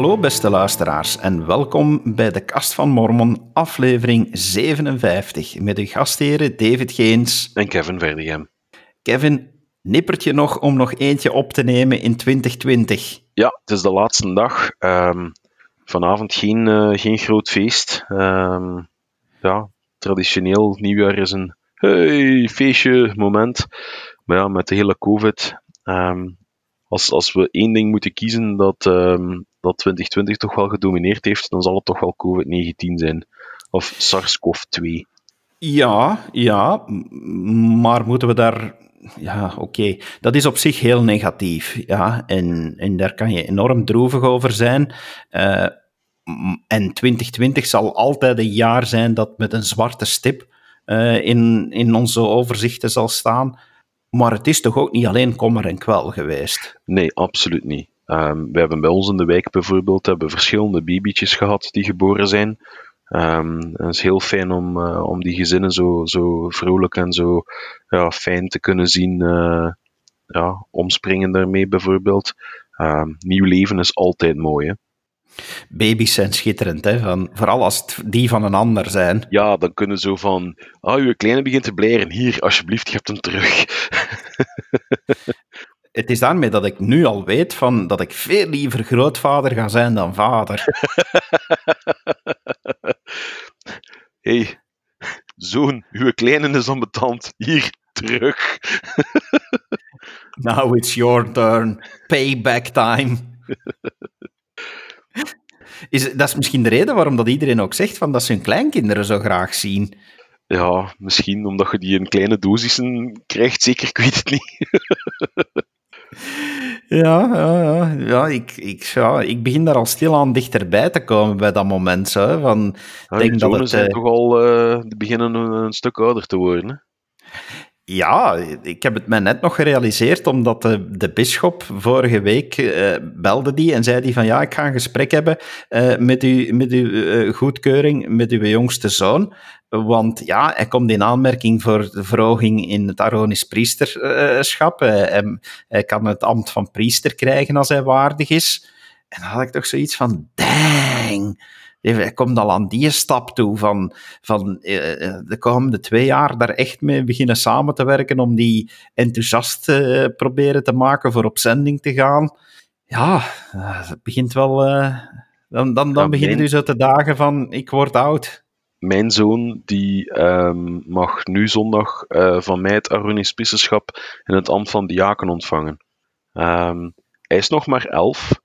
Hallo beste luisteraars en welkom bij de Kast van Mormon, aflevering 57, met uw gastheren David Geens en Kevin Verdegem. Kevin, nippertje nog om nog eentje op te nemen in 2020? Ja, het is de laatste dag. Um, vanavond geen, uh, geen groot feest. Um, ja, traditioneel nieuwjaar is een hey, feestje moment. Maar ja, met de hele COVID um, als, als we één ding moeten kiezen dat, um, dat 2020 toch wel gedomineerd heeft, dan zal het toch wel COVID-19 zijn. Of SARS-CoV-2. Ja, ja, maar moeten we daar. Ja, oké. Dat is op zich heel negatief. Ja, en, en daar kan je enorm droevig over zijn. Uh, en 2020 zal altijd een jaar zijn dat met een zwarte stip uh, in, in onze overzichten zal staan. Maar het is toch ook niet alleen kommer en kwel geweest? Nee, absoluut niet. Um, we hebben bij ons in de wijk bijvoorbeeld hebben verschillende babytjes gehad die geboren zijn. Um, het is heel fijn om, uh, om die gezinnen zo, zo vrolijk en zo ja, fijn te kunnen zien uh, ja, omspringen daarmee bijvoorbeeld. Um, nieuw leven is altijd mooi. Hè? Baby's zijn schitterend, hè? Van, vooral als het die van een ander zijn. Ja, dan kunnen zo van, ah, oh, uw kleine begint te bleren, hier, alsjeblieft, je hebt hem terug. het is daarmee dat ik nu al weet van, dat ik veel liever grootvader ga zijn dan vader. hey, zoon, uw kleine is ambetant, hier, terug. Now it's your turn, payback time. Is, dat is misschien de reden waarom dat iedereen ook zegt van dat ze hun kleinkinderen zo graag zien. Ja, misschien omdat je die in kleine dosissen krijgt, zeker, ik weet het niet. Ja, ja, ja. ja, ik, ik, ja, ik begin daar al stilaan dichterbij te komen bij dat moment. Zo, van, ja, denk dat het, zijn uh, toch al uh, beginnen een, een, stuk ouder te worden. Ja, ik heb het mij net nog gerealiseerd, omdat de, de bisschop vorige week uh, belde die en zei die van ja, ik ga een gesprek hebben uh, met, u, met uw uh, goedkeuring met uw jongste zoon. Want ja, hij komt in aanmerking voor de verhoging in het Aronisch priesterschap. Hij, hij kan het ambt van priester krijgen als hij waardig is. En dan had ik toch zoiets van, dang hij komt al aan die stap toe van, van eh, eh, de komende twee jaar daar echt mee beginnen samen te werken om die enthousiast uh, proberen te maken voor op zending te gaan. Ja, het begint wel... Dan dan, dan ja, beginnen mijn... dus te dagen van, ik word oud. Mijn zoon die um, mag nu zondag uh, van mij het Aronisch priesterschap in het ambt van diaken ontvangen. Um, hij is nog maar elf,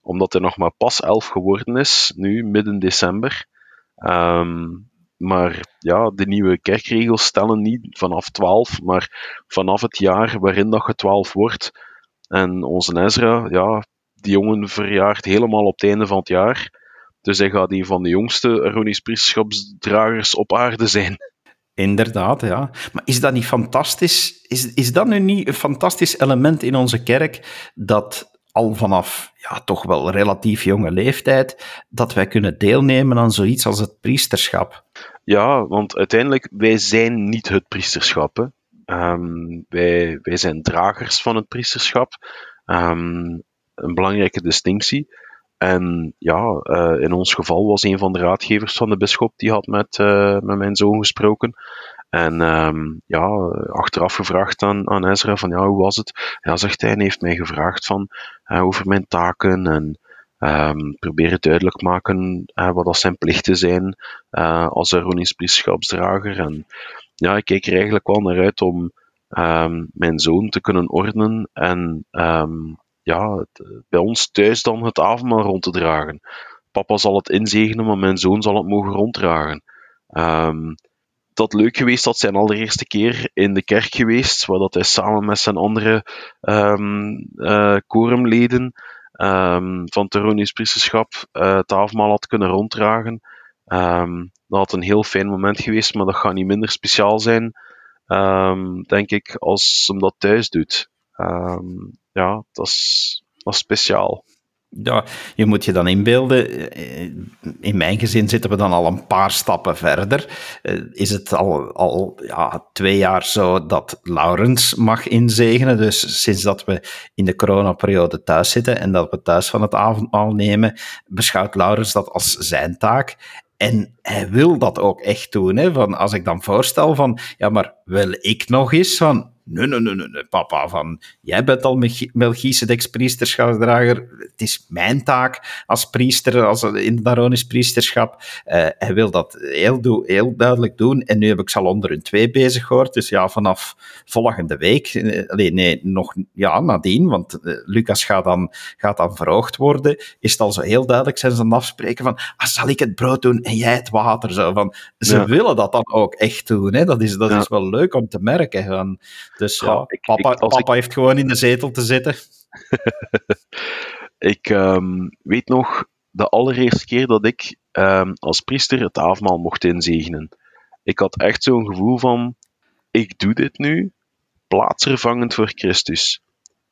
omdat hij nog maar pas 11 geworden is, nu midden december. Um, maar ja, de nieuwe kerkregels stellen niet vanaf 12, maar vanaf het jaar waarin dat je 12 wordt. En onze Ezra, ja, die jongen verjaart helemaal op het einde van het jaar. Dus hij gaat een van de jongste Aronisch priesterschapsdragers op aarde zijn. Inderdaad, ja. Maar is dat niet fantastisch? Is, is dat nu niet een fantastisch element in onze kerk dat al vanaf ja, toch wel relatief jonge leeftijd, dat wij kunnen deelnemen aan zoiets als het priesterschap. Ja, want uiteindelijk, wij zijn niet het priesterschap. Um, wij, wij zijn dragers van het priesterschap. Um, een belangrijke distinctie. En ja, uh, in ons geval was een van de raadgevers van de bisschop, die had met, uh, met mijn zoon gesproken. En um, ja, achteraf gevraagd aan, aan Ezra van ja, hoe was het? Ja, zegt hij, heeft mij gevraagd van uh, over mijn taken en um, proberen duidelijk maken uh, wat dat zijn plichten zijn uh, als Aronisch priestschapsdrager. En ja, ik keek er eigenlijk wel naar uit om um, mijn zoon te kunnen ordenen en ja, bij ons thuis dan het avondmaal rond te dragen. Papa zal het inzegenen, maar mijn zoon zal het mogen ronddragen. Um, dat leuk geweest, dat zijn allereerste keer in de kerk geweest, waar hij samen met zijn andere um, van het priesterschap uh, het avondmaal had kunnen ronddragen. Um, dat had een heel fijn moment geweest, maar dat gaat niet minder speciaal zijn, denk ik, als hem dat thuis doet. ja, dat is, dat is speciaal. Ja, je moet je dan inbeelden. Eh, in mijn gezin zitten we dan al een paar stappen verder. Eh, is het al, al ja, twee jaar zo dat Laurens mag inzegenen? Dus sinds dat we in de coronaperiode thuis zitten en dat we thuis van het avondmaal nemen, beschouwt Laurens dat als zijn taak. En hij wil dat ook echt doen. Hè? Van als ik dan voorstel van, ja, maar wil ik nog eens van, Nee, nee, nee, nee, papa, van, jij bent al Melchizedeks priesterschapsdrager. Het is mijn taak als priester, als in het Daronisch priesterschap. Uh, hij wil dat heel, do, heel duidelijk doen. En nu heb ik Salon in twee bezig gehoord. Dus ja, vanaf volgende week, eh, alleen nee, nog ja, nadien, want uh, Lucas gaat dan, gaat dan verhoogd worden, is het al zo heel duidelijk, zijn ze aan afspreken van, ah, zal ik het brood doen en jij het water? Zo, van, ze willen dat dan ook echt doen. Hè? Dat, is, dat is wel leuk om te merken. Van, dus ja, papa, papa heeft gewoon in de zetel te zitten. ik um, weet nog de allereerste keer dat ik um, als priester het avondmaal mocht inzegenen. Ik had echt zo'n gevoel van: ik doe dit nu plaatsvervangend voor Christus.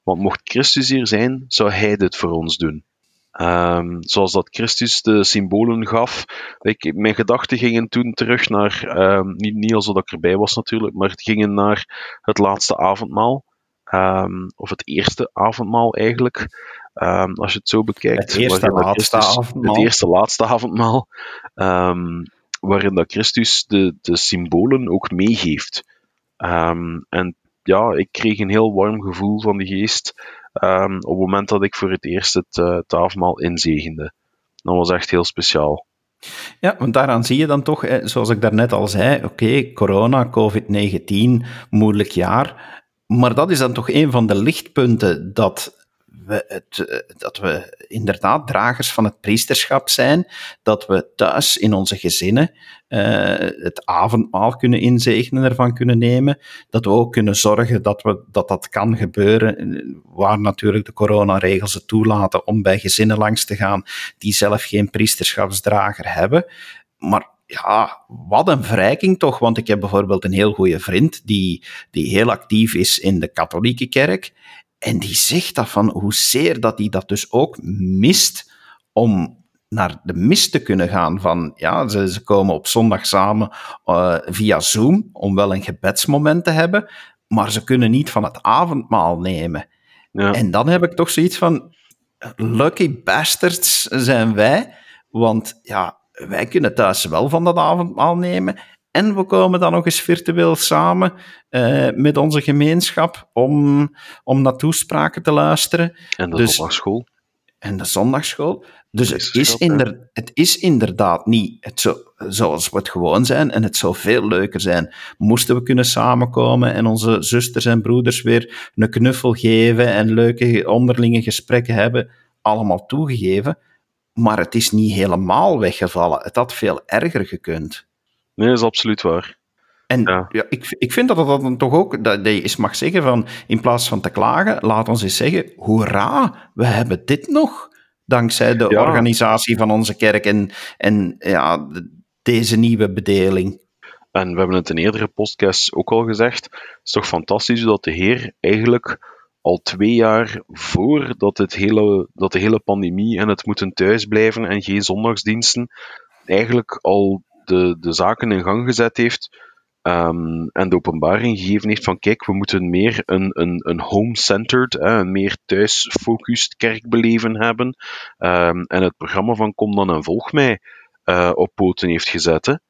Want mocht Christus hier zijn, zou hij dit voor ons doen. Um, zoals dat Christus de symbolen gaf. Ik, mijn gedachten gingen toen terug naar, um, niet, niet alsof ik erbij was natuurlijk, maar het gingen naar het laatste avondmaal. Um, of het eerste avondmaal eigenlijk, als je het zo bekijkt. Het eerste laatste Christus, avondmaal. Het eerste laatste avondmaal, waarin dat Christus de, de symbolen ook meegeeft. en ja, ik kreeg een heel warm gevoel van de geest Ehm, op het moment dat ik voor het eerst het, uh, het avondmaal inzegende. Dat was echt heel speciaal. Ja, want daaraan zie je dan toch, zoals ik daarnet al zei, oké, corona, COVID-19, moeilijk jaar. Maar dat is dan toch een van de lichtpunten dat het, eh, dat we inderdaad dragers van het priesterschap zijn, dat we thuis in onze gezinnen uh, het avondmaal kunnen inzegenen, ervan kunnen nemen, dat we ook kunnen zorgen dat we, dat, dat kan gebeuren, waar natuurlijk de coronaregels het toelaten om bij gezinnen langs te gaan die zelf geen priesterschapsdrager hebben. Maar ja, wat een verrijking toch. Want ik heb bijvoorbeeld een heel goede vriend die, die heel actief is in de katholieke kerk. En die zegt dat van hoezeer dat hij dat dus ook mist om naar de mis te kunnen gaan. Van, ja, ze, ze komen op zondag samen uh, via Zoom om wel een gebedsmoment te hebben, maar ze kunnen niet van het avondmaal nemen. Ja. En dan heb ik toch zoiets van, lucky bastards zijn wij, want ja, wij kunnen thuis wel van dat avondmaal nemen en we komen dan nog eens virtueel samen uh, met onze gemeenschap om, om naar toespraken te luisteren. En de dus, zondagschool. En de zondagschool. Dus het is, inder, het is inderdaad niet het zo, zoals we het gewoon zijn. En het zou veel leuker zijn. Moesten we kunnen samenkomen en onze zusters en broeders weer een knuffel geven en leuke onderlinge gesprekken hebben. Allemaal toegegeven. Maar het is niet helemaal weggevallen. Het had veel erger gekund. Nee, dat is absoluut waar. En ja. ik, ik vind dat dat dan toch ook, dat je eens mag zeggen van, in plaats van te klagen, laat ons eens zeggen, hoera, we hebben dit nog, dankzij de organisatie van onze kerk en, en ja, deze nieuwe bedeling. En we hebben het in eerdere podcasts ook al gezegd, het is toch fantastisch dat de Heer eigenlijk al twee jaar voordat het hele, dat de hele pandemie en het moeten thuisblijven en geen zondagsdiensten, eigenlijk al de, de zaken in gang gezet heeft um, en de openbaring gegeven heeft van kijk, we moeten meer een, een, een home-centered, een meer thuisfocused kerkbeleven hebben. Um, en het programma van Kom dan en volg mij uh, op poten heeft gezet.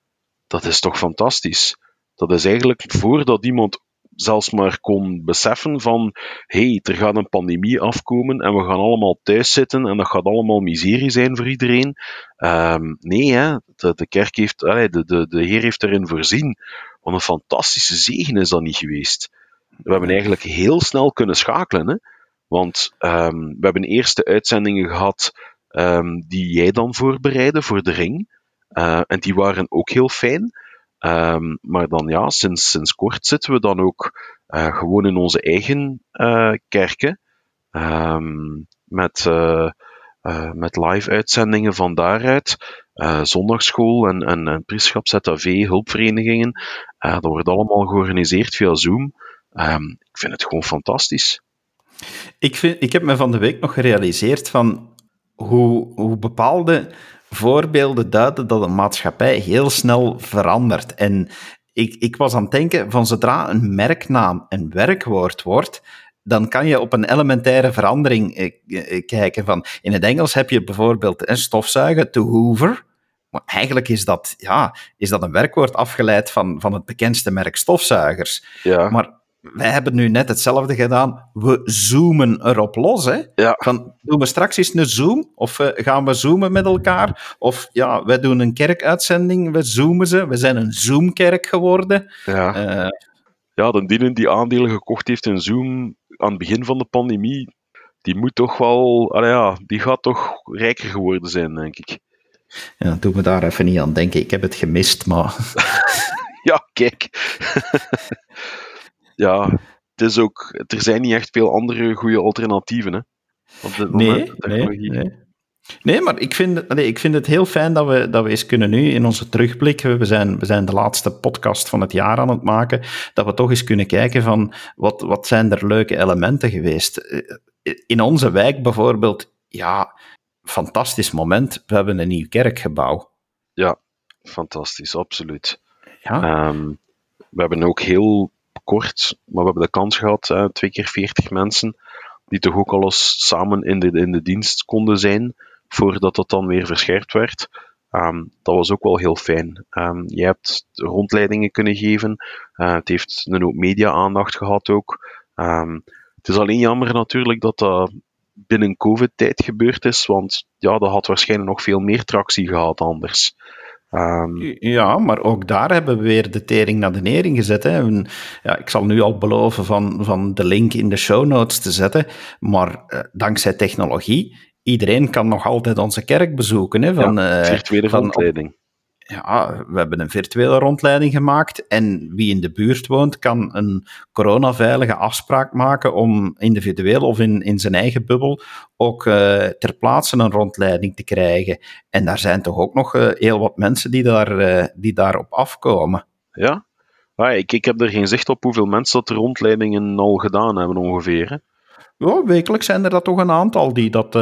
Dat is toch fantastisch. Dat is eigenlijk voordat iemand zelfs maar kon beseffen van hey, er gaat een pandemie afkomen en we gaan allemaal thuis zitten en dat gaat allemaal miserie zijn voor iedereen. Um, nee, hè, de, de kerk heeft, de, de, de Heer heeft erin voorzien. Wat een fantastische zegen is dat niet geweest. We hebben eigenlijk heel snel kunnen schakelen. Hè? Want um, we hebben eerste uitzendingen gehad um, die jij dan voorbereidde voor de ring. Uh, en die waren ook heel fijn. Um, maar dan ja, sinds, sinds kort zitten we dan ook uh, gewoon in onze eigen uh, kerken. Um, met, uh, met live uitzendingen van daaruit. zondagschool en, en, en ZAV, hulpverenigingen. dat wordt allemaal georganiseerd via Zoom. Um, ik vind het gewoon fantastisch. Ik, vind, ik heb me van de week nog gerealiseerd van hoe, hoe bepaalde voorbeelden duiden dat een maatschappij heel snel verandert. En ik, ik was aan het denken, van zodra een merknaam een werkwoord wordt, dan kan je op een elementaire verandering eh, eh, kijken. Van, in het Engels heb je bijvoorbeeld een stofzuigen, to hoover. Maar eigenlijk is dat, ja, is dat een werkwoord afgeleid van, van het bekendste merk stofzuigers. Ja. Maar wij hebben nu net hetzelfde gedaan. We zoomen erop los. Hè? Ja. Van, doen we straks eens een zoom? Of uh, gaan we zoomen met elkaar? Of ja, wij doen een kerkuitzending, we zoomen ze. We zijn een zoomkerk geworden. Ja. Uh, ja, de dienen die aandelen gekocht heeft in Zoom aan het begin van de pandemie, die moet toch wel, ja, die gaat toch rijker geworden zijn, denk ik. Ja, doe me daar even niet aan denken. Ik heb het gemist, maar... ja, kijk. ja, het is ook, er zijn niet echt veel andere goede alternatieven, hè. Op dit nee, moment, technologie. nee, nee. Nee, maar ik vind, nee, ik vind het heel fijn dat we, dat we eens kunnen nu in onze terugblik, we zijn, we zijn de laatste podcast van het jaar aan het maken, dat we toch eens kunnen kijken van wat, wat zijn er leuke elementen geweest. In onze wijk bijvoorbeeld, ja, fantastisch moment, we hebben een nieuw kerkgebouw. Ja, fantastisch, absoluut. Ja. Um, we hebben ook heel kort, maar we hebben de kans gehad, hè, twee keer 40 mensen, die toch ook al eens samen in de, in de dienst konden zijn, voordat dat dan weer verscherpt werd. Um, dat was ook wel heel fijn. Um, je hebt rondleidingen kunnen geven. Uh, het heeft een hoop media-aandacht gehad ook. Um, het is alleen jammer natuurlijk dat dat binnen COVID-tijd gebeurd is, want ja, dat had waarschijnlijk nog veel meer tractie gehad anders. Ja, maar ook daar hebben we weer de tering naar de nering gezet. Hè. En, ja, ik zal nu al beloven van, van de link in de show notes te zetten, maar uh, dankzij technologie iedereen kan nog altijd onze kerk bezoeken. Hè, van, ja, virtuele van, rondleiding. Ja, we hebben een virtuele rondleiding gemaakt en wie in de buurt woont kan een coronaveilige afspraak maken om individueel of in, in zijn eigen bubbel ook uh, ter plaatse een rondleiding te krijgen. En daar zijn toch ook nog uh, heel wat mensen die, daar, uh, die daarop afkomen. Ja, ah, ik, ik heb er geen zicht op hoeveel mensen dat de rondleidingen al gedaan hebben ongeveer. Hè? Ja, wekelijks zijn er dat toch een aantal die dat,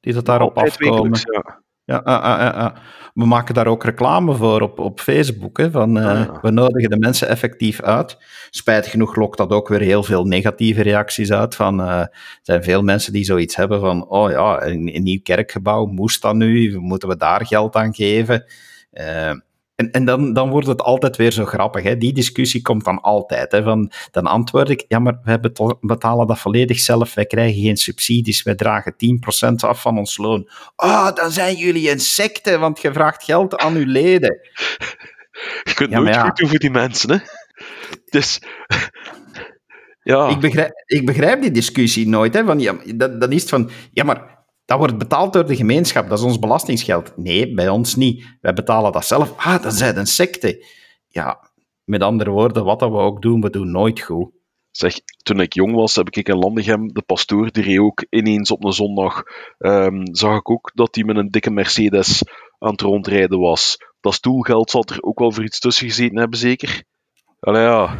die dat daarop Altijd afkomen. Ja. Ja, uh, uh, we maken daar ook reclame voor op, op Facebook. Hè, van, Ah, ja. We nodigen de mensen effectief uit. Spijtig genoeg lokt dat ook weer heel veel negatieve reacties uit. Van, er zijn veel mensen die zoiets hebben van: oh ja, een, een nieuw kerkgebouw, moest dat nu? Moeten we daar geld aan geven? En, en dan, dan wordt het altijd weer zo grappig. Hè? Die discussie komt dan altijd. Hè? Van, dan antwoord ik, ja, maar wij betalen dat volledig zelf. Wij krijgen geen subsidies. Wij dragen 10% af van ons loon. Ah, dan zijn jullie een secte, want je vraagt geld aan uw leden. Je kunt Ja, nooit ja. goed doen voor die mensen, hè. Dus... ja, Ik, begrijp, ik begrijp die discussie nooit. Hè? Van, ja, dat, dan is het van, ja, maar dat wordt betaald door de gemeenschap. Dat is ons belastingsgeld. Nee, bij ons niet. Wij betalen dat zelf. Ah, dan zijn een secte. Ja, met andere woorden, wat dat we ook doen, we doen nooit goed. Zeg, toen ik jong was, heb ik in Landegem, de pastoor, die reed ook ineens op een zondag, ehm, zag ik ook dat hij met een dikke Mercedes aan het rondrijden was. Dat stoelgeld zal er ook wel voor iets tussen gezeten hebben, zeker? Allee, ja.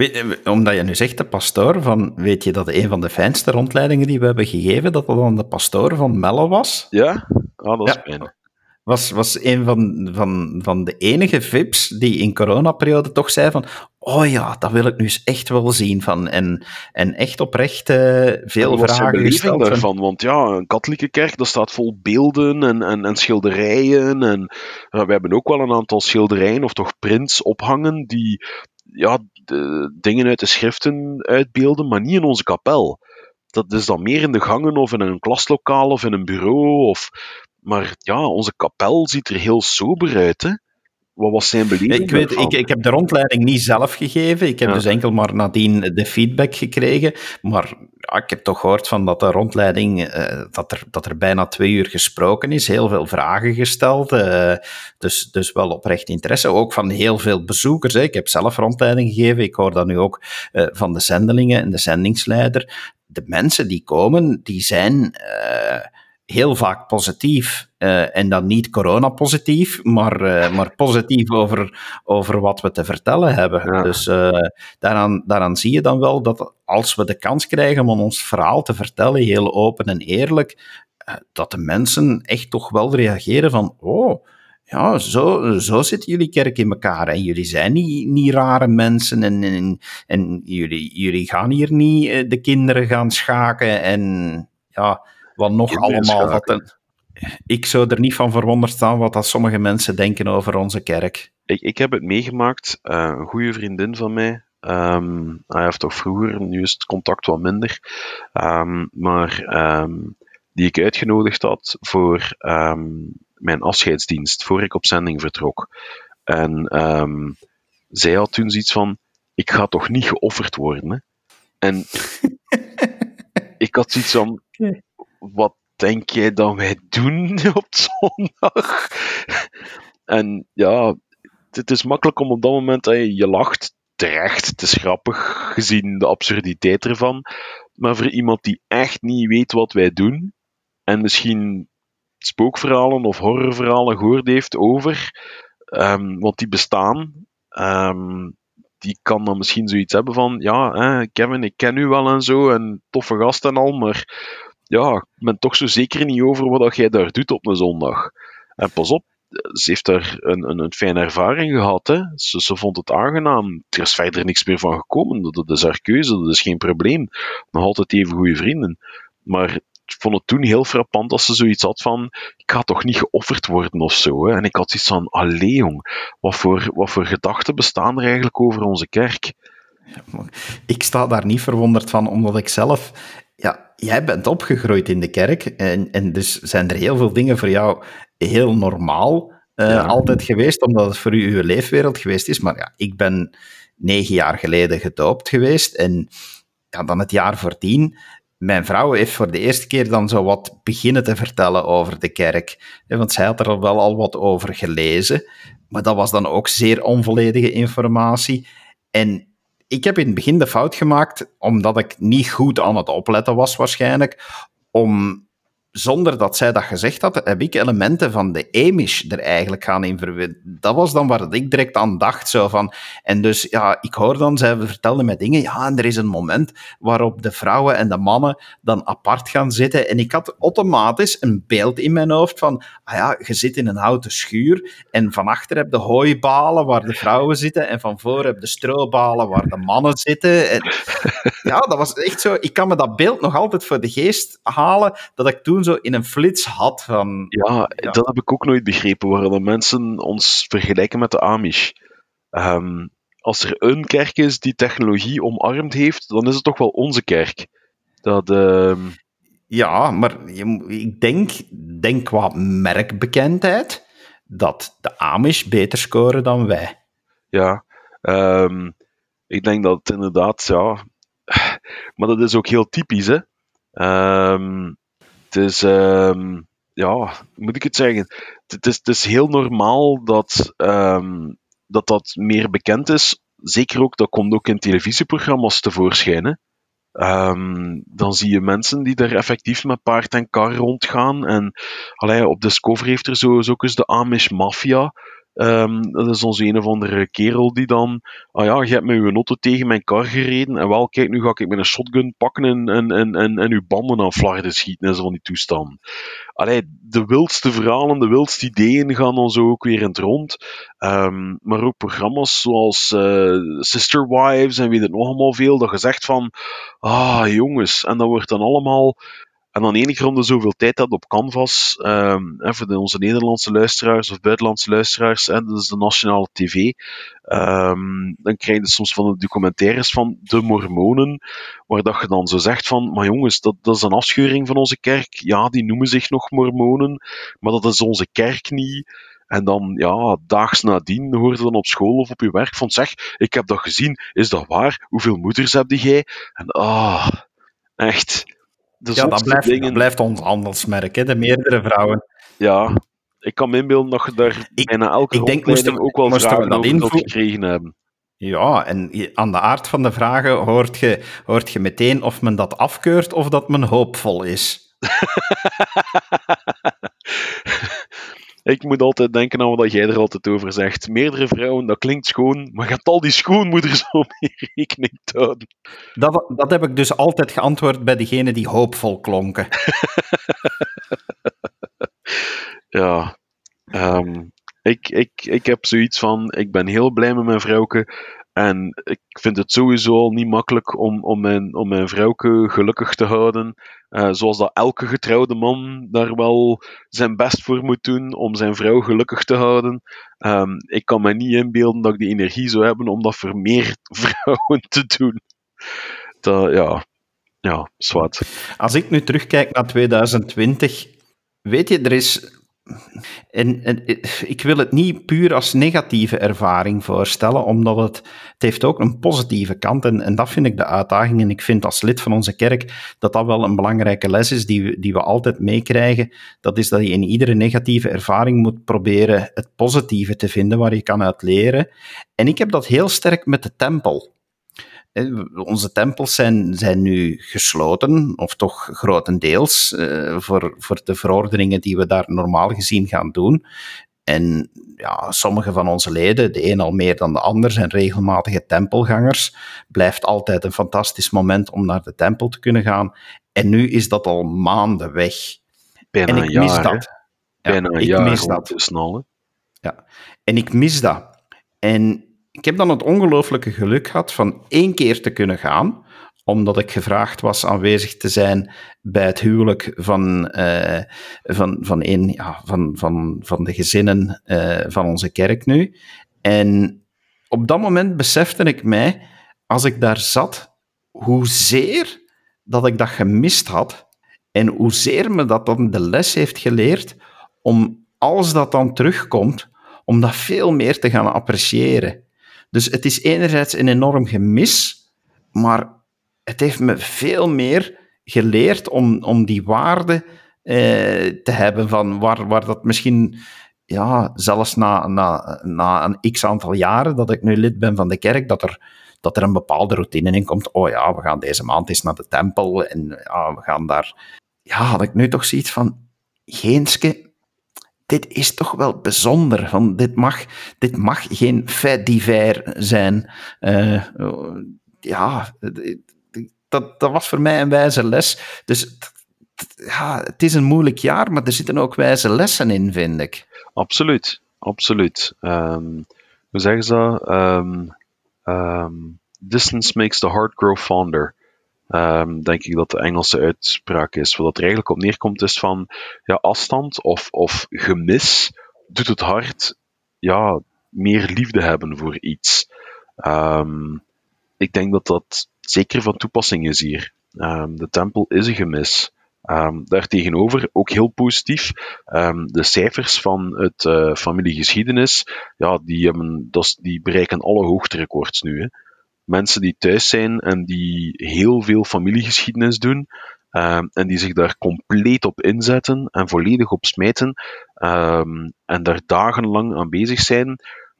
Weet, omdat je nu zegt, de pastoor, van, weet je dat een van de fijnste rondleidingen die we hebben gegeven, dat dat dan de pastoor van Melle was? Ja? Ah, dat is Ja. fijn. Was, was een van, van, van de enige VIP's die in coronaperiode toch zei van, oh ja, dat wil ik nu eens echt wel zien. Van, en, en echt oprecht eh, veel zijn vragen gesteld. van- daarvan? Want ja, een katholieke kerk, dat staat vol beelden en, en, en schilderijen. En ja, we hebben ook wel een aantal schilderijen, of toch prints, ophangen, die ja, de, dingen uit de schriften uitbeelden, maar niet in onze kapel. Dat is dan meer in de gangen of in een klaslokaal of in een bureau. Of... Maar ja, onze kapel ziet er heel sober uit. Hè? Wat was zijn beleving Ik, weet, ik, ik heb de rondleiding niet zelf gegeven. Ik heb Ja. dus enkel maar nadien de feedback gekregen. Maar ik heb toch gehoord van dat de rondleiding, eh, dat, er, dat er bijna twee uur gesproken is. Heel veel vragen gesteld. eh, dus, dus wel oprecht interesse. Ook van heel veel bezoekers. Hè. Ik heb zelf rondleiding gegeven. Ik hoor dat nu ook eh, van de zendelingen en de zendingsleider. De mensen die komen, die zijn... heel vaak positief. eh, en dan niet corona-positief, maar, eh, maar positief over, over wat we te vertellen hebben. Ja. Dus eh, daaraan, daaraan zie je dan wel dat als we de kans krijgen om ons verhaal te vertellen, heel open en eerlijk, dat de mensen echt toch wel reageren van, oh, ja, zo, zo zitten jullie kerk in elkaar. En jullie zijn niet, niet rare mensen. En, en, en jullie, jullie gaan hier niet de kinderen gaan schaken. En ja, wat nog allemaal. Wat ik zou er niet van verwonderd staan wat dat sommige mensen denken over onze kerk. Ik, ik heb het meegemaakt. Uh, een goede vriendin van mij. Um, hij heeft toch vroeger, nu is het contact wat minder. Um, maar um, die ik uitgenodigd had voor mijn afscheidsdienst, voor ik op zending vertrok. En um, zij had toen zoiets van: ik ga toch niet geofferd worden. Hè? En ik had zoiets van: wat denk jij dat wij doen op zondag? en ja, het is makkelijk om op dat moment, je, je lacht terecht, is grappig gezien de absurditeit ervan. Maar voor iemand die echt niet weet wat wij doen, en misschien spookverhalen of horrorverhalen gehoord heeft over, um, want die bestaan, um, die kan dan misschien zoiets hebben van, ja, Kevin, ik ken u wel en zo, en toffe gast en al, maar ja, ik ben toch zo zeker niet over wat jij daar doet op een zondag. En pas op, ze heeft daar een, een, een fijne ervaring gehad. Hè. Ze, ze vond het aangenaam. Er is verder niks meer van gekomen. Dat, dat is haar keuze, dat is geen probleem. Nog altijd even goede vrienden. Maar ik vond het toen heel frappant als ze zoiets had van, ik ga toch niet geofferd worden of zo. Hè? En ik had iets van, allee jong, wat voor, wat voor gedachten bestaan er eigenlijk over onze kerk? Ik sta daar niet verwonderd van, omdat ik zelf... Ja, jij bent opgegroeid in de kerk en, en dus zijn er heel veel dingen voor jou heel normaal uh, altijd geweest, omdat het voor u uw leefwereld geweest is. Maar ja, ik ben negen jaar geleden gedoopt geweest en ja, dan het jaar voordien mijn vrouw heeft voor de eerste keer dan zo wat beginnen te vertellen over de kerk. Want zij had er wel al wat over gelezen, maar dat was dan ook zeer onvolledige informatie. En ik heb in het begin de fout gemaakt, omdat ik niet goed aan het opletten was waarschijnlijk, om zonder dat zij dat gezegd had, heb ik elementen van de Amish er eigenlijk gaan in verwinnen. Dat was dan waar ik direct aan dacht. Zo van. En dus ja, ik hoor dan, zij vertelde mij dingen. Ja, en er is een moment waarop de vrouwen en de mannen dan apart gaan zitten. En ik had automatisch een beeld in mijn hoofd van, ah ja, je zit in een houten schuur. En van achter heb je hooibalen waar de vrouwen zitten. En van voor heb je strobalen waar de mannen zitten. En, ja, dat was echt zo. Ik kan me dat beeld nog altijd voor de geest halen. Dat ik toen zo in een flits had van... Ja, dat heb ik ook nooit begrepen, waarom mensen ons vergelijken met de Amish. Ehm, als er een kerk is die technologie omarmd heeft, dan is het toch wel onze kerk. Dat... Uh... Ja, maar ik denk, denk qua merkbekendheid dat de Amish beter scoren dan wij. Ja, um, ik denk dat het inderdaad, ja. Maar dat is ook heel typisch, hè. Um, het is, um, ja, moet ik het zeggen? Het is, heel normaal dat, um, dat dat meer bekend is. Zeker ook, dat komt ook in televisieprogramma's tevoorschijn. Hè? Um, dan zie je mensen die daar effectief met paard en kar rondgaan. En allee, op Discovery heeft er zo ook eens de Amish Mafia Um, dat is onze een of andere kerel die dan, ah ja, je hebt met uw auto tegen mijn kar gereden en wel, kijk, nu ga ik met een shotgun pakken en, en, en, en, en uw banden aan flarden schieten en zo van die toestand. De wildste verhalen, de wildste ideeën gaan dan zo ook weer in het rond. Um, maar ook programma's zoals uh, Sister Wives en weet het nog allemaal veel, dat je van, ah jongens, en dat wordt dan allemaal en dan keer om de zoveel tijd dat op Canvas, um, voor onze Nederlandse luisteraars of buitenlandse luisteraars, hè, dat is de nationale tv, um, dan krijg je soms van de documentaires van de Mormonen, waar dat je dan zo zegt van, maar jongens, dat, dat is een afscheuring van onze kerk. Ja, die noemen zich nog Mormonen, maar dat is onze kerk niet. En dan, ja, daags nadien hoorde dan op school of op je werk van, zeg, ik heb dat gezien, is dat waar? Hoeveel moeders heb jij? En ah, echt ja, dat blijft, dingen... blijft ons handelsmerk, hè, de meerdere vrouwen. Ja, ik kan me inbeelden dat je daar ik, bijna elke ik denk, moesten, ook wel vragen over dat gekregen hebben. Ja, en aan de aard van de vragen hoort je, hoort je meteen of men dat afkeurt of dat men hoopvol is. ik moet altijd denken aan wat jij er altijd over zegt. Meerdere vrouwen, dat klinkt schoon, maar hebt al die schoonmoeders om mee rekening houden. Dat, dat heb ik dus altijd geantwoord bij degene die hoopvol klonken. ja, um, ik, ik, ik heb zoiets van, ik ben heel blij met mijn vrouwke. En ik vind het sowieso al niet makkelijk om, om, mijn, om mijn vrouwke gelukkig te houden. Uh, zoals dat elke getrouwde man daar wel zijn best voor moet doen om zijn vrouw gelukkig te houden. Um, ik kan me niet inbeelden dat ik die energie zou hebben om dat voor meer vrouwen te doen. Dat, ja, ja, zwart. Als ik nu terugkijk naar 2020, weet je, er is en, en, ik wil het niet puur als negatieve ervaring voorstellen, omdat het, het heeft ook een positieve kant. En, en dat vind ik de uitdaging. En ik vind als lid van onze kerk dat dat wel een belangrijke les is die, die we altijd meekrijgen. Dat is dat je in iedere negatieve ervaring moet proberen het positieve te vinden waar je kan uit leren. En ik heb dat heel sterk met de tempel. Onze tempels zijn, zijn nu gesloten, of toch grotendeels, uh, voor, voor de verordeningen die we daar normaal gezien gaan doen. En ja, sommige van onze leden, de een al meer dan de ander, zijn regelmatige tempelgangers. Blijft altijd een fantastisch moment om naar de tempel te kunnen gaan. En nu is dat al maanden weg. Bijna en ik mis dat. Ja, Bijna een ik jaar mis dat. Snel, ja, en ik mis dat. En ik heb dan het ongelooflijke geluk gehad van één keer te kunnen gaan, omdat ik gevraagd was aanwezig te zijn bij het huwelijk van, uh, van, van, een, ja, van, van, van de gezinnen uh, van onze kerk nu. En op dat moment besefte ik mij, als ik daar zat, hoezeer dat ik dat gemist had en hoezeer me dat dan de les heeft geleerd om, als dat dan terugkomt, om dat veel meer te gaan appreciëren. Dus het is enerzijds een enorm gemis, maar het heeft me veel meer geleerd om, om die waarde eh, te hebben van waar, waar dat misschien ja, zelfs na, na, na een x aantal jaren dat ik nu lid ben van de kerk, dat er, dat er een bepaalde routine in komt. Oh ja, we gaan deze maand eens naar de tempel en ja, we gaan daar... Ja, had ik nu toch zoiets van, Geenske, dit is toch wel bijzonder. Van, dit, mag, dit mag geen fait divers zijn. Uh, ja, dat, dat was voor mij een wijze les. Dus ja, het is een moeilijk jaar, maar er zitten ook wijze lessen in, vind ik. Absoluut, absoluut. Um, hoe zeggen ze dat? Um, um, distance makes the heart grow fonder. Um, denk ik dat de Engelse uitspraak is. Wat er eigenlijk op neerkomt is van ja, afstand of, of gemis doet het hart ja, meer liefde hebben voor iets. Um, ik denk dat dat zeker van toepassing is hier. Um, de tempel is een gemis. Um, daartegenover ook heel positief. De cijfers van het uh, familiegeschiedenis, ja, die, hebben, die bereiken alle hoogterecords nu. Hè mensen die thuis zijn en die heel veel familiegeschiedenis doen. Um, en die zich daar compleet op inzetten en volledig op smijten. Um, en daar dagenlang aan bezig zijn.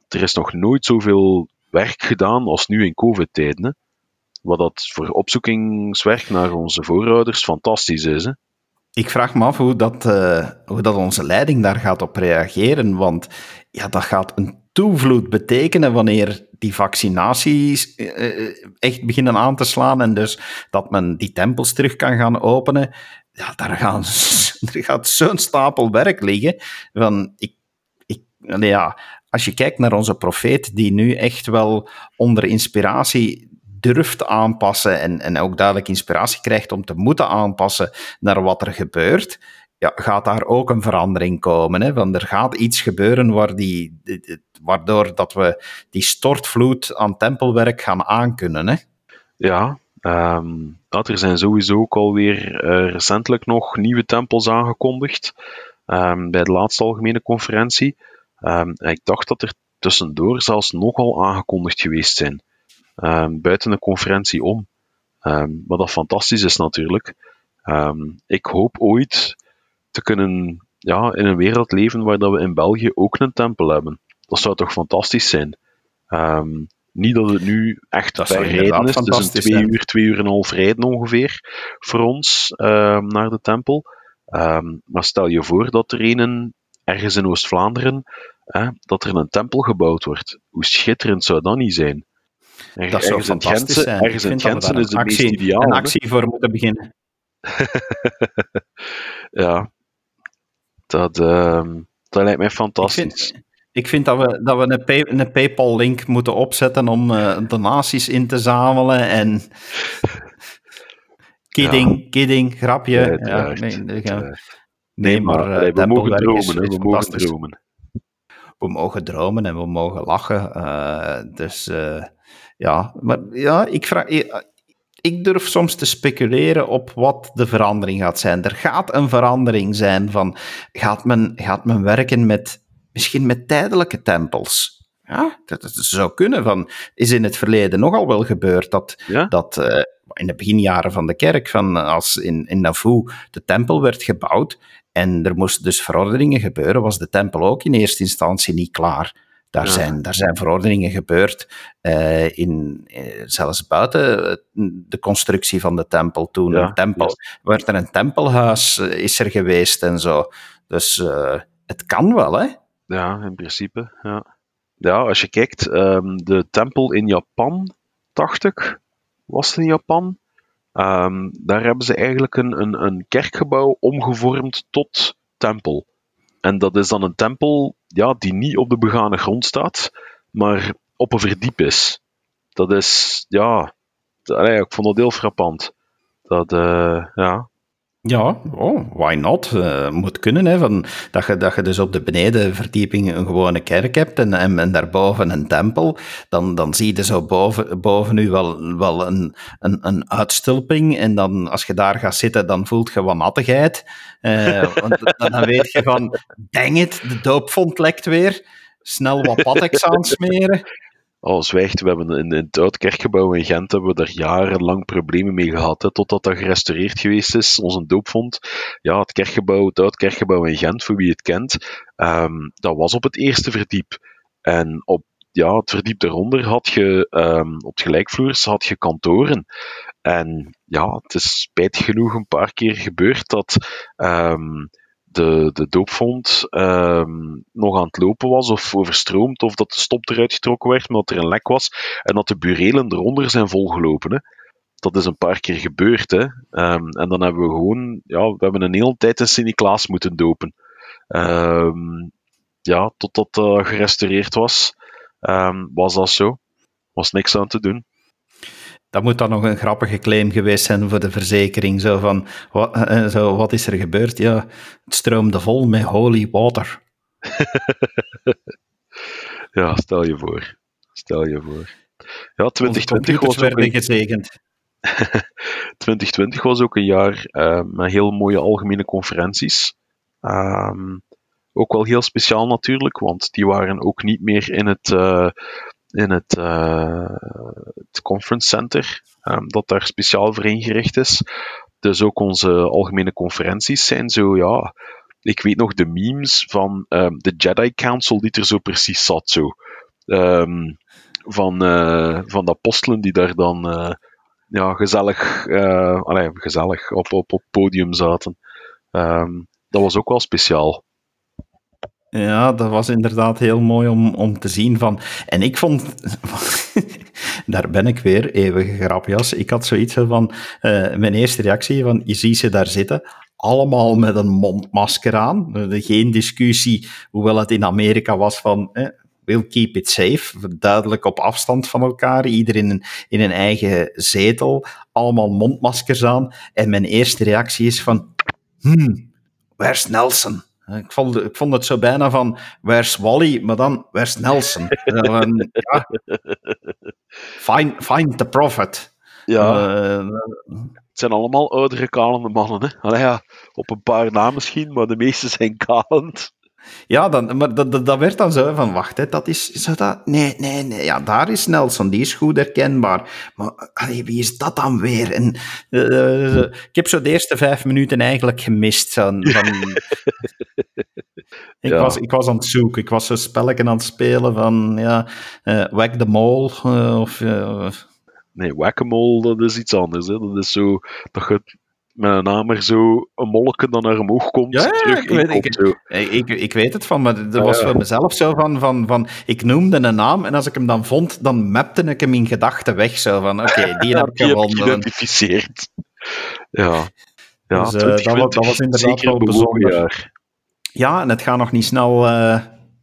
Er is nog nooit zoveel werk gedaan als nu in COVID-tijden. Wat dat voor opzoekingswerk naar onze voorouders fantastisch is. Hè? Ik vraag me af hoe dat, uh, hoe dat onze leiding daar gaat op reageren. Want ja, dat gaat een toevloed betekenen wanneer die vaccinaties uh, echt beginnen aan te slaan en dus dat men die tempels terug kan gaan openen. Ja, daar, gaan, er gaat zo'n stapel werk liggen. Van, ik, ik, ja, als je kijkt naar onze profeet, die nu echt wel onder inspiratie durft aanpassen en, en ook duidelijk inspiratie krijgt om te moeten aanpassen naar wat er gebeurt, ja, gaat daar ook een verandering komen. Hè? Want er gaat iets gebeuren waar die, waardoor dat we die stortvloed aan tempelwerk gaan aankunnen. Hè? Ja, um, er zijn sowieso ook alweer uh, recentelijk nog nieuwe tempels aangekondigd um, bij de laatste algemene conferentie. Um, ik dacht dat er tussendoor zelfs nogal aangekondigd geweest zijn, buiten de conferentie om. wat dat fantastisch is natuurlijk. ik hoop ooit te kunnen ja, in een wereld leven waar dat we in België ook een tempel hebben. Dat zou toch fantastisch zijn. Um, niet dat het nu echt dat bij rijden is. Het is een twee uur, twee uur en een half rijden ongeveer voor ons um, naar de tempel. Um, maar stel je voor dat er een ergens in Oost-Vlaanderen, dat er een tempel gebouwd wordt. Hoe schitterend zou dat niet zijn? Er, dat zou fantastisch zijn. Ergens in Gentse is de actie, meest ideaal. Een actie voor moeten beginnen. ja, dat, uh, dat lijkt mij fantastisch. Ik vind, ik vind dat we, dat we een, pay, een PayPal-link moeten opzetten om uh, donaties in te zamelen en. kidding, ja. kidding, grapje. Ja, nee, nee, nee, nee, maar, uh, we mogen dromen, we mogen dromen. We mogen dromen en we mogen lachen. Uh, dus ja, maar ja, ik vraag. Ik durf soms te speculeren op wat de verandering gaat zijn. Er gaat een verandering zijn van, gaat men, gaat men werken met, misschien met tijdelijke tempels? Ja, dat, dat zou kunnen. Van, is in het verleden nogal wel gebeurd dat, ja? dat uh, in de beginjaren van de kerk, van als in, in Nauvoo de tempel werd gebouwd en er moesten dus verordeningen gebeuren, was de tempel ook in eerste instantie niet klaar. Daar, ja. zijn, daar zijn verordeningen gebeurd, uh, in, uh, zelfs buiten de constructie van de tempel. Toen ja, een tempel, werd er een tempelhuis uh, is er geweest en zo. Dus het kan wel, hè? Ja, in principe, ja. Ja, als je kijkt, um, de tempel in Japan, dacht ik, was het in Japan? Um, daar hebben ze eigenlijk een, een, een kerkgebouw omgevormd tot tempel. En dat is dan een tempel ja, die niet op de begane grond staat, maar op een verdiep is. Dat is, ja, allee, ik vond dat heel frappant. Dat, uh, ja. Ja, oh, why not? Uh, moet kunnen, hè, van, dat, je, dat je dus op de benedenverdieping een gewone kerk hebt en, en, en daarboven een tempel, dan, dan zie je zo boven, boven u wel, wel een, een, een uitstulping en dan, als je daar gaat zitten, dan voelt je wat nattigheid. Uh, want dan weet je van, dang it, de doopvond lekt weer. Snel wat patex aansmeren. Oh, zwijgt, we hebben in, het oud kerkgebouw in Gent hebben we daar jarenlang problemen mee gehad, totdat dat gerestaureerd geweest is, onze doopvond. Ja, het kerkgebouw, het oud kerkgebouw in Gent, voor wie het kent, um, dat was op het eerste verdiep. En op ja, het verdiep eronder had je, um, op gelijkvloers had je kantoren. En ja, het is spijtig genoeg een paar keer gebeurd dat um, de, de doopvond um, nog aan het lopen was of overstroomd, of dat de stop eruit getrokken werd, maar dat er een lek was en dat de burelen eronder zijn volgelopen. Hè. Dat is een paar keer gebeurd. Hè. Um, en dan hebben we gewoon, ja, we hebben een hele tijd in Sint-Niklaas moeten dopen. Um, ja, totdat dat uh, gerestaureerd was, was dat zo. Was niks aan te doen. Dat moet dan nog een grappige claim geweest zijn voor de verzekering. Zo van, wat, uh, zo, wat is er gebeurd? Ja, het stroomde vol met holy water. ja, stel je voor. Stel je voor. Ja, 2020 was ook een... gezegend. 2020 was ook een jaar uh, met heel mooie algemene conferenties. Um, ook wel heel speciaal natuurlijk, want die waren ook niet meer in het... Uh, in het, uh, het conference center, um, dat daar speciaal voor ingericht is. Dus ook onze algemene conferenties zijn zo, ja, ik weet nog de memes van um, de Jedi Council die er zo precies zat, zo. Um, van, uh, van de apostelen die daar dan uh, ja, gezellig, allee, gezellig op, op, op podium zaten. dat was ook wel speciaal. Ja, dat was inderdaad heel mooi om, om te zien van. En ik vond, daar ben ik weer, eeuwige grapjas. Ik had zoiets van, uh, mijn eerste reactie van, je ziet ze daar zitten, allemaal met een mondmasker aan. Geen discussie, hoewel het in Amerika was van, eh, we'll keep it safe. Duidelijk op afstand van elkaar, ieder in een, in een eigen zetel, allemaal mondmaskers aan. En mijn eerste reactie is van, hmm, where's Nelson? Ik vond, ik vond het zo bijna van, where's Wally, maar dan, where's Nelson? uh, ja. find, find the prophet. Ja. Uh, het zijn allemaal oudere kalende mannen. Hè? Allee, ja, op een paar na misschien, maar de meeste zijn kalend. Ja, dan, maar dat, dat, dat, werd dan zo van, wacht, hè, dat is, is dat, nee, nee, nee, ja, daar is Nelson, die is goed herkenbaar. Maar allee, wie is dat dan weer? En, uh, ik heb zo de eerste vijf minuten eigenlijk gemist. Van, van ik, ja. was, ik was aan het zoeken, ik was zo spelletje aan het spelen van, ja, uh, Whack the Mole, uh, of... nee, Whack-a-Mole, dat is iets anders. Hè. Dat is zo, dat je met een hamer zo een molken dan naar omhoog komt, Ja, ik weet- ik- weet het van, maar er Ja, was voor mezelf zo van, van, van... Ik noemde een naam en als ik hem dan vond, dan mapte ik hem in gedachten weg. Zo van, oké, die heb ik die heb ik gewonnen. geïdentificeerd. Ja. Ja, Dus, 2020, dat dat was inderdaad wel bijzonder. jaar. Ja, en het gaat nog niet snel... eh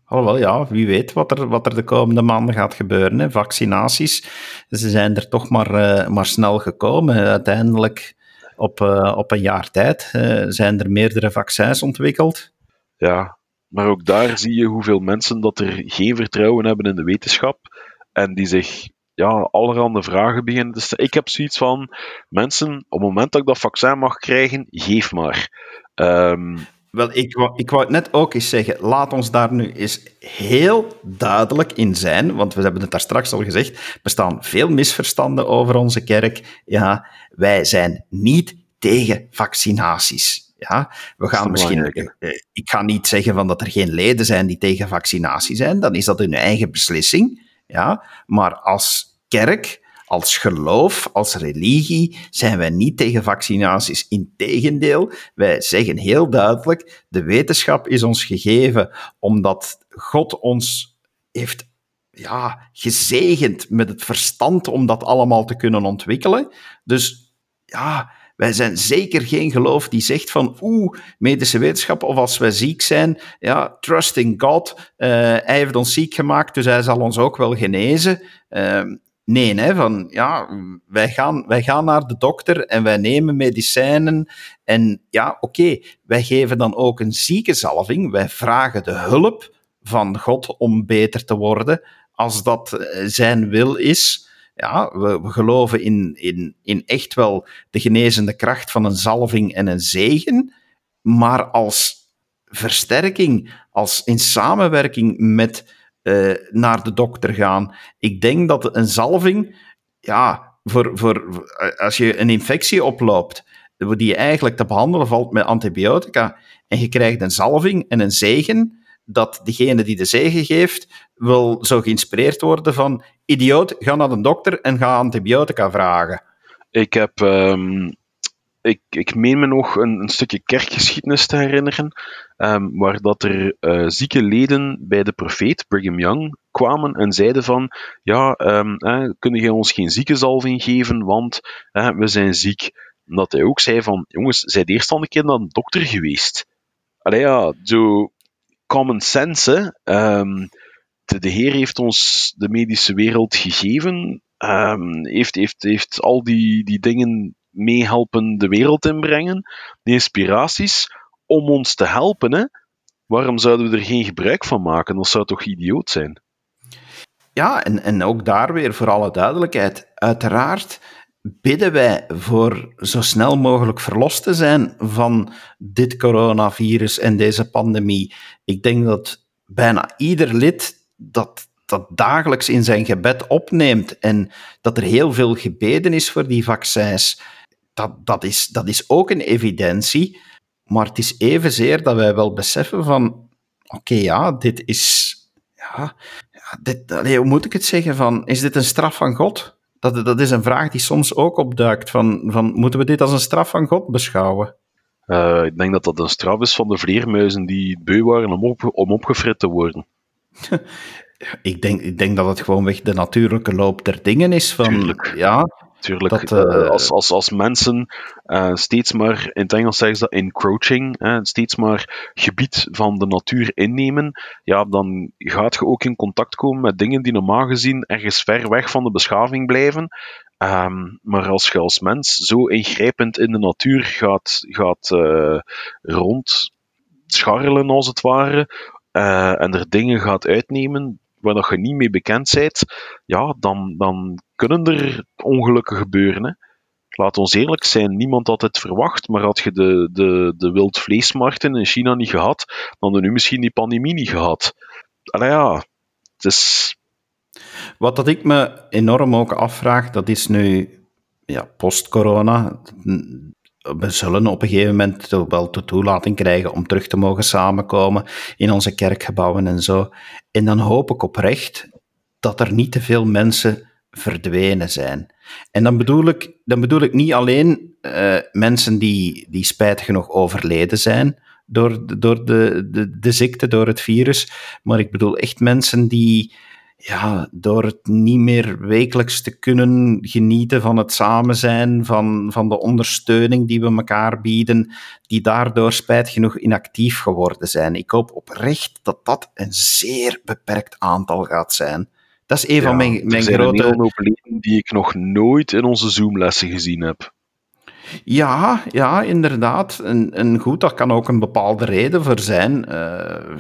Alhoewel, ja, wie weet wat er, wat er de komende maanden gaat gebeuren. Hè. Vaccinaties, ze zijn er toch maar, eh, maar snel gekomen. Uiteindelijk, op, eh, op een jaar tijd, eh, zijn er meerdere vaccins ontwikkeld. Ja, maar ook daar zie je hoeveel mensen dat er geen vertrouwen hebben in de wetenschap en die zich ja, allerhande vragen beginnen te stellen. Ik heb zoiets van, mensen, op het moment dat ik dat vaccin mag krijgen, geef maar. Ehm, Wel, ik wou, ik wou het net ook eens zeggen. Laat ons daar nu eens heel duidelijk in zijn. Want we hebben het daar straks al gezegd. Er bestaan veel misverstanden over onze kerk. Ja, wij zijn niet tegen vaccinaties. Ja, we gaan is misschien. eh, Ik ga niet zeggen van dat er geen leden zijn die tegen vaccinatie zijn. Dan is dat hun eigen beslissing. Ja, maar als kerk als geloof, als religie, zijn wij niet tegen vaccinaties. Integendeel, wij zeggen heel duidelijk, de wetenschap is ons gegeven omdat God ons heeft ja, gezegend met het verstand om dat allemaal te kunnen ontwikkelen. Dus ja, wij zijn zeker geen geloof die zegt van oeh, medische wetenschap, of als wij ziek zijn, ja, trust in God, eh, hij heeft ons ziek gemaakt, dus hij zal ons ook wel genezen. Ehm, Nee, hè, van ja, wij gaan, wij gaan naar de dokter en wij nemen medicijnen. En ja, oké, wij geven dan ook een ziekenzalving. Wij vragen de hulp van God om beter te worden, als dat eh, zijn wil is. Ja, we, geloven in, in, in echt wel de genezende kracht van een zalving en een zegen, maar als versterking, als in samenwerking met uh, naar de dokter gaan. Ik denk dat een zalving, ja, voor, voor, als je een infectie oploopt, die eigenlijk te behandelen valt met antibiotica, en je krijgt een zalving en een zegen, dat degene die de zegen geeft, wil zo geïnspireerd worden van, idioot, ga naar de dokter en ga antibiotica vragen. Ik heb... Um ik, ik meen me nog een, een, stukje kerkgeschiedenis te herinneren, um, waar dat er uh, zieke leden bij de profeet Brigham Young kwamen en zeiden van, ja, um, eh, kunnen jij ons geen ziekenzalving geven, want eh, we zijn ziek. Dat hij ook zei van, jongens, zij eerst al een keer naar een dokter geweest. Allee ja, zo common sense, um, de, de Heer heeft ons de medische wereld gegeven, heeft, heeft, heeft al die, die dingen meehelpen de wereld inbrengen, die inspiraties, om ons te helpen. Hè? Waarom zouden we er geen gebruik van maken? Dat zou toch idioot zijn? Ja, en, en ook daar weer voor alle duidelijkheid. Uiteraard bidden wij voor zo snel mogelijk verlost te zijn van dit coronavirus en deze pandemie. Ik denk dat bijna ieder lid dat dat dagelijks in zijn gebed opneemt en dat er heel veel gebeden is voor die vaccins, dat, dat, is, dat is ook een evidentie. Maar het is evenzeer dat wij wel beseffen van, oké, okay, ja, dit is, ja, dit, allee, hoe moet ik het zeggen, van, is dit een straf van God? Dat, dat is een vraag die soms ook opduikt, van, van moeten we dit als een straf van God beschouwen? Uh, ik denk dat dat een straf is van de vleermuizen die beu waren om, op, om opgefrit te worden. ik, denk, ik denk dat het gewoonweg de natuurlijke loop der dingen is. Van, Tuurlijk. Ja, Tuurlijk, dat, uh, als, als, als mensen uh, steeds maar, in het Engels zeggen ze dat encroaching, uh, steeds maar gebied van de natuur innemen, ja, dan gaat je ook in contact komen met dingen die normaal gezien ergens ver weg van de beschaving blijven. Um, maar als je als mens zo ingrijpend in de natuur gaat, gaat rondscharrelen, als het ware, en er dingen gaat uitnemen waar dat je niet mee bekend bent, ja, dan, dan kunnen er ongelukken gebeuren. Hè. Laat ons eerlijk zijn, niemand had het verwacht, maar had je de, de, de wildvleesmarkten in China niet gehad, dan hadden we nu misschien die pandemie niet gehad. Allee ja, het is... Wat dat ik me enorm ook afvraag, dat is nu ja, post-corona. We zullen op een gegeven moment wel de toelating krijgen om terug te mogen samenkomen in onze kerkgebouwen en zo. En dan hoop ik oprecht dat er niet te veel mensen verdwenen zijn. En dan bedoel ik, dan bedoel ik niet alleen uh, mensen die, die spijtig genoeg overleden zijn door, door de, de, de ziekte, door het virus, maar ik bedoel echt mensen die ja, door het niet meer wekelijks te kunnen genieten van het samen zijn, van, van de ondersteuning die we elkaar bieden, die daardoor spijt genoeg inactief geworden zijn. Ik hoop oprecht dat dat een zeer beperkt aantal gaat zijn. Dat is een van mijn, mijn er grote... Er zijn die ik nog nooit in onze Zoom-lessen gezien heb. Ja, ja, inderdaad. En, en goed, daar kan ook een bepaalde reden voor zijn. Uh,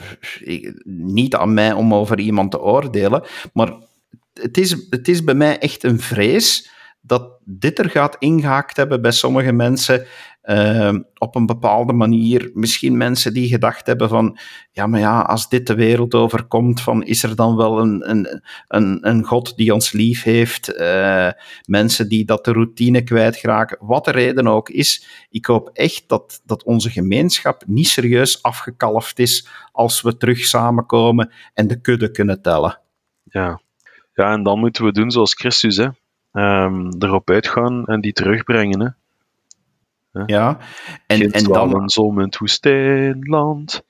niet aan mij om over iemand te oordelen, maar het is, het is bij mij echt een vrees dat dit er gaat ingehaakt hebben bij sommige mensen uh, op een bepaalde manier. Misschien mensen die gedacht hebben van, ja, maar ja, als dit de wereld overkomt, van, is er dan wel een, een, een, een God die ons lief heeft? Uh, mensen die dat de routine kwijtraken, wat de reden ook is. Ik hoop echt dat, dat onze gemeenschap niet serieus afgekalfd is als we terug samenkomen en de kudde kunnen tellen. Ja. Ja, en dan moeten we doen zoals Christus, hè. Um, erop uitgaan en die terugbrengen. Hè. Ja, en, en dan... Zon het woestijnland.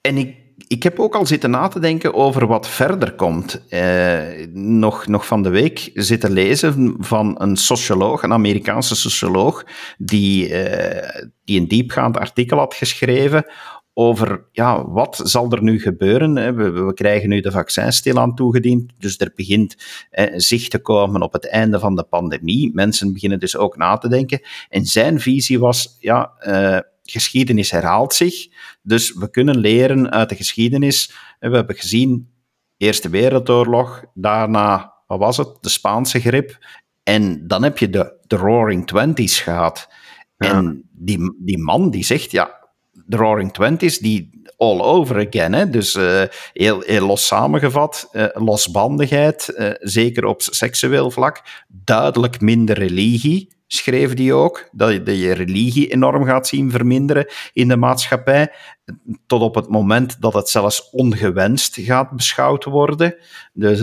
En ik, ik heb ook al zitten na te denken over wat verder komt. Eh, nog, nog van de week zitten lezen van een socioloog, een Amerikaanse socioloog, die, eh, die een diepgaand artikel had geschreven over ja, wat zal er nu gebeuren. We, we, krijgen nu de vaccins stilaan toegediend, dus er begint eh, zicht te komen op het einde van de pandemie. Mensen beginnen dus ook na te denken. En zijn visie was, ja, uh, geschiedenis herhaalt zich, dus we kunnen leren uit de geschiedenis. We hebben gezien, Eerste Wereldoorlog, daarna, wat was het, de Spaanse grip, en dan heb je de, de Roaring Twenties gehad. En die, die man die zegt, ja, de Roaring Twenties, die all over again. Hè? Dus uh, heel, los samengevat, uh, losbandigheid, uh, zeker op seksueel vlak, duidelijk minder religie, schreef die ook, dat je, je religie enorm gaat zien verminderen in de maatschappij, tot op het moment dat het zelfs ongewenst gaat beschouwd worden. Dus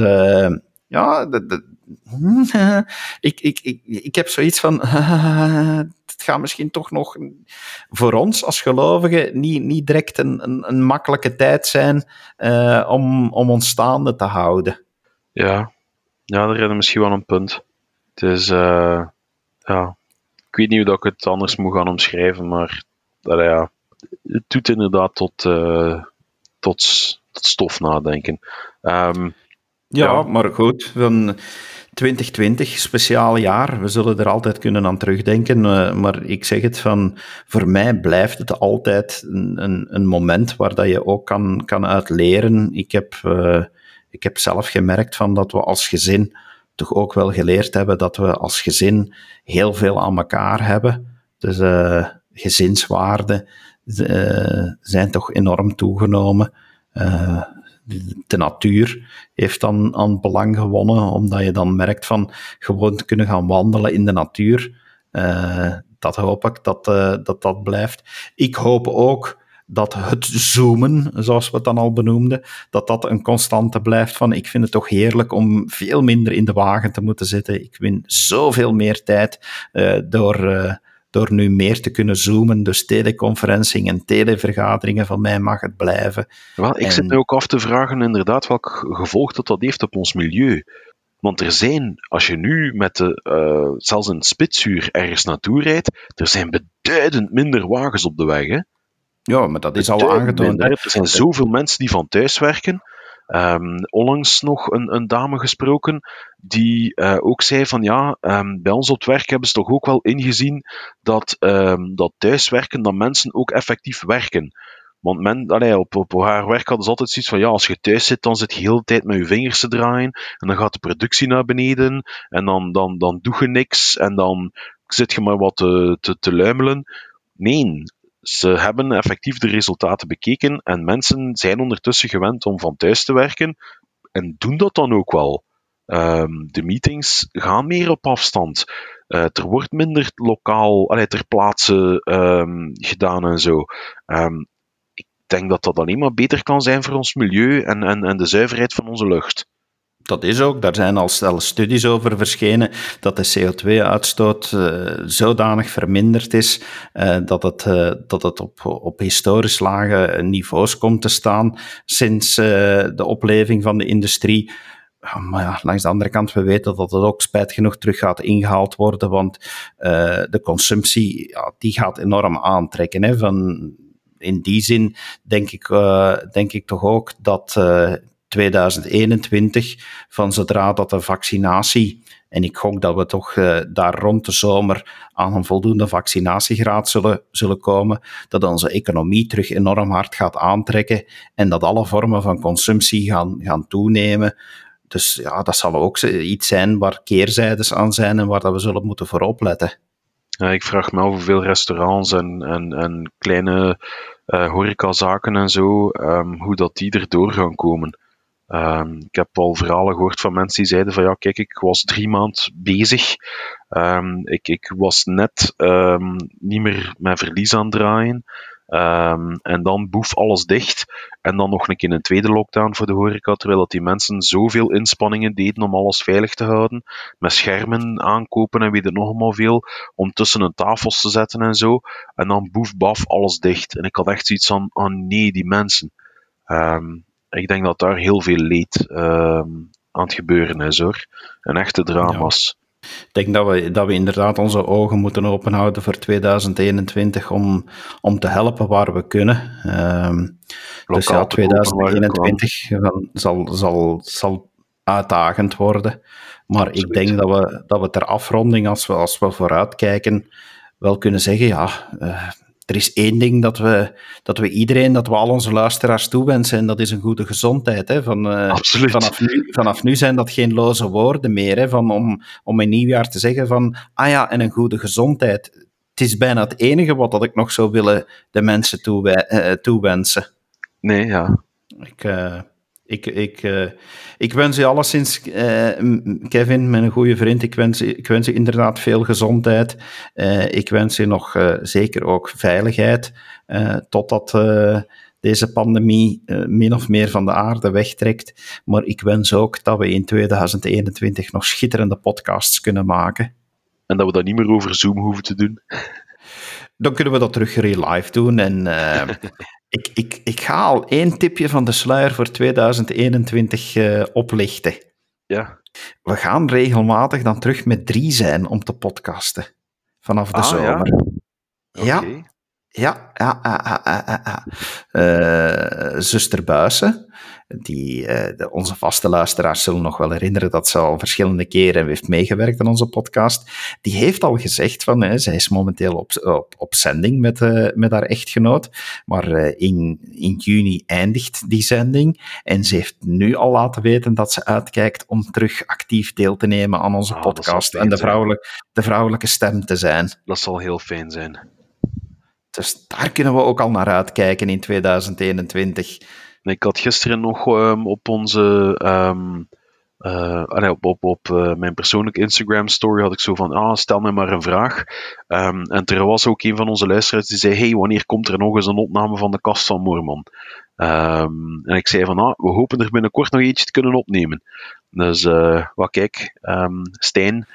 ja, ik, ik, ik, ik heb zoiets van, het gaat misschien toch nog voor ons als gelovigen niet, niet direct een, een, een makkelijke tijd zijn uh, om, om ons staande te houden. Ja, ja daar is misschien wel een punt. Het is, uh, ja, ik weet niet hoe ik het anders moet gaan omschrijven, maar dat, ja, het doet inderdaad tot, uh, tot, tot stof nadenken. Um, ja, ja, maar goed, van 2020, speciaal jaar. We zullen er altijd kunnen aan terugdenken. Uh, maar ik zeg het van, voor mij blijft het altijd een, een, een moment waar dat je ook kan, kan uit leren. Ik heb, uh, ik heb zelf gemerkt van dat we als gezin toch ook wel geleerd hebben dat we als gezin heel veel aan elkaar hebben. Dus uh, gezinswaarden zijn toch enorm toegenomen de natuur heeft dan aan belang gewonnen, omdat je dan merkt van gewoon te kunnen gaan wandelen in de natuur. Uh, dat hoop ik dat, uh, dat dat blijft. Ik hoop ook dat het zoomen, zoals we het dan al benoemden, dat dat een constante blijft van ik vind het toch heerlijk om veel minder in de wagen te moeten zitten. Ik win zoveel meer tijd uh, door door nu meer te kunnen zoomen. Dus teleconferencing en televergaderingen, van mij mag het blijven. Wel, ik zit me ook af te vragen inderdaad welk gevolg dat, dat heeft op ons milieu. Want er zijn, als je nu met de, uh, zelfs een spitsuur ergens naartoe rijdt, er zijn beduidend minder wagens op de weg. Hè? Ja, maar dat is al aangetoond. Er zijn zoveel mensen die van thuis werken. Um, onlangs nog een, een, dame gesproken die uh, ook zei van ja, um, bij ons op het werk hebben ze toch ook wel ingezien dat, um, dat thuiswerken, dat mensen ook effectief werken. Want men, allee, op, op haar werk hadden ze altijd zoiets van, ja, als je thuis zit, dan zit je heel de tijd met je vingers te draaien, en dan gaat de productie naar beneden, en dan, dan, dan doe je niks, en dan zit je maar wat te, te, te luimelen. Nee, ze hebben effectief de resultaten bekeken en mensen zijn ondertussen gewend om van thuis te werken en doen dat dan ook wel. Um, de meetings gaan meer op afstand. Uh, er wordt minder lokaal, allee, ter plaatse um, gedaan en zo. Um, ik denk dat dat alleen maar beter kan zijn voor ons milieu en, en, en de zuiverheid van onze lucht. Dat is ook, daar zijn al, al studies over verschenen dat de CO2-uitstoot uh, zodanig verminderd is uh, dat het, uh, dat het op, op historisch lage niveaus komt te staan sinds de opleving van de industrie. Maar ja, langs de andere kant, we weten dat het ook spijt genoeg terug gaat ingehaald worden, want de consumptie ja, die gaat enorm aantrekken. Hè, van, in die zin denk ik, denk ik toch ook dat 2021, van zodra dat de vaccinatie, en ik gok dat we toch uh, daar rond de zomer aan een voldoende vaccinatiegraad zullen, zullen komen, dat onze economie terug enorm hard gaat aantrekken en dat alle vormen van consumptie gaan, gaan toenemen. Dus ja, dat zal ook iets zijn waar keerzijdes aan zijn en waar dat we zullen moeten voor opletten. Ik vraag me af hoeveel restaurants en, en, en kleine uh, horecazaken en zo, um, hoe dat die erdoor gaan komen. Um, ik heb al verhalen gehoord van mensen die zeiden van ja, kijk, ik was drie maanden bezig. Um, ik, ik was net um, niet meer met verlies aan het draaien. en dan boef alles dicht. En dan nog een keer een tweede lockdown voor de horeca, terwijl dat die mensen zoveel inspanningen deden om alles veilig te houden. Met schermen aankopen en wie er nog allemaal veel. Om tussen een tafels te zetten en zo. En dan boef, baf, alles dicht. En ik had echt zoiets van, oh nee, die mensen. Ik denk dat daar heel veel leed uh, aan het gebeuren is hoor. En echte drama's. Ik denk dat we, dat we inderdaad onze ogen moeten openhouden voor 2021 om, om te helpen waar we kunnen. Um, dus ja, 2021 zal, zal, zal uitdagend worden. Maar ik denk dat we, dat we ter afronding, als we, als we vooruitkijken, wel kunnen zeggen, ja, uh, er is één ding dat we, dat we iedereen, dat we al onze luisteraars toewensen, en dat is een goede gezondheid. Hè? Van, uh, vanaf, nu, vanaf nu zijn dat geen loze woorden meer, hè? Van om, om in nieuwjaar te zeggen van, ah ja, en een goede gezondheid. Het is bijna het enige wat dat ik nog zou willen de mensen toewensen. Uh, toewensen. Nee, ja. Ik, uh, ik, ik, uh, ik wens je alleszins, uh, Kevin, mijn goede vriend, ik wens, ik wens je inderdaad veel gezondheid. Uh, ik wens je nog zeker ook veiligheid, totdat deze pandemie min of meer van de aarde wegtrekt. Maar ik wens ook dat we in 2021 nog schitterende podcasts kunnen maken. En dat we dat niet meer over Zoom hoeven te doen. Dan kunnen we dat terug real live doen. En Ik, ik, ik ga al één tipje van de sluier voor 2021 uh, eh, oplichten. Ja. We gaan regelmatig dan terug met drie zijn om te podcasten. Vanaf de ah, zomer. Ja. ja. Ja, ja, ja, ja, ja. Uh, zuster Buissen, die, uh, de, onze vaste luisteraars zullen nog wel herinneren dat ze al verschillende keren heeft meegewerkt aan onze podcast. Die heeft al gezegd van, uh, zij is momenteel op, op, op zending met, uh, met haar echtgenoot, maar in, in juni eindigt die zending. En ze heeft nu al laten weten dat ze uitkijkt om terug actief deel te nemen aan onze ah, podcast en de, vrouwelijke, de vrouwelijke stem te zijn. Dat zal heel fijn zijn. Dus daar kunnen we ook al naar uitkijken in 2021. Ik had gisteren nog um, op onze. Um, uh, op, op, op uh, mijn persoonlijke Instagram story had ik zo van, ah, stel me maar een vraag. Um, en er was ook een van onze luisteraars die zei, hey, wanneer komt er nog eens een opname van de kast van Mormon? Um, en ik zei van, ah, we hopen er binnenkort nog eentje te kunnen opnemen. Dus, uh, wat kijk, um, Stijn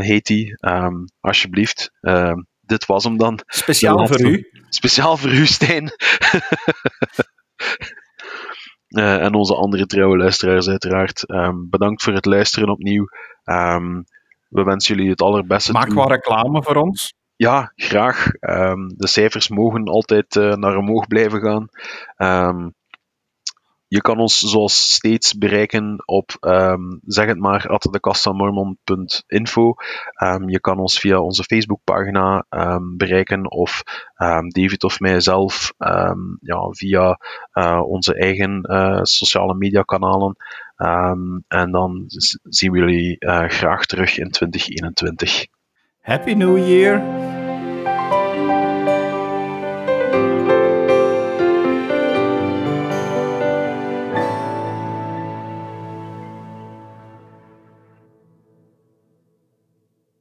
heet hij, alsjeblieft dit was hem dan. Speciaal voor u. Speciaal voor u, Stijn. uh, en onze andere trouwe luisteraars uiteraard. Um, bedankt voor het luisteren opnieuw. Um, we wensen jullie het allerbeste. Maak wel reclame voor ons. Ja, graag. Um, de cijfers mogen altijd uh, naar omhoog blijven gaan. Je kan ons zoals steeds bereiken op, um, zeg het maar, atdekastamormon.info. Um, je kan ons via onze Facebookpagina um, bereiken of David of mijzelf ja, via uh, onze eigen uh, sociale media kanalen. en dan zien we jullie uh, graag terug in 2021. Happy New Year!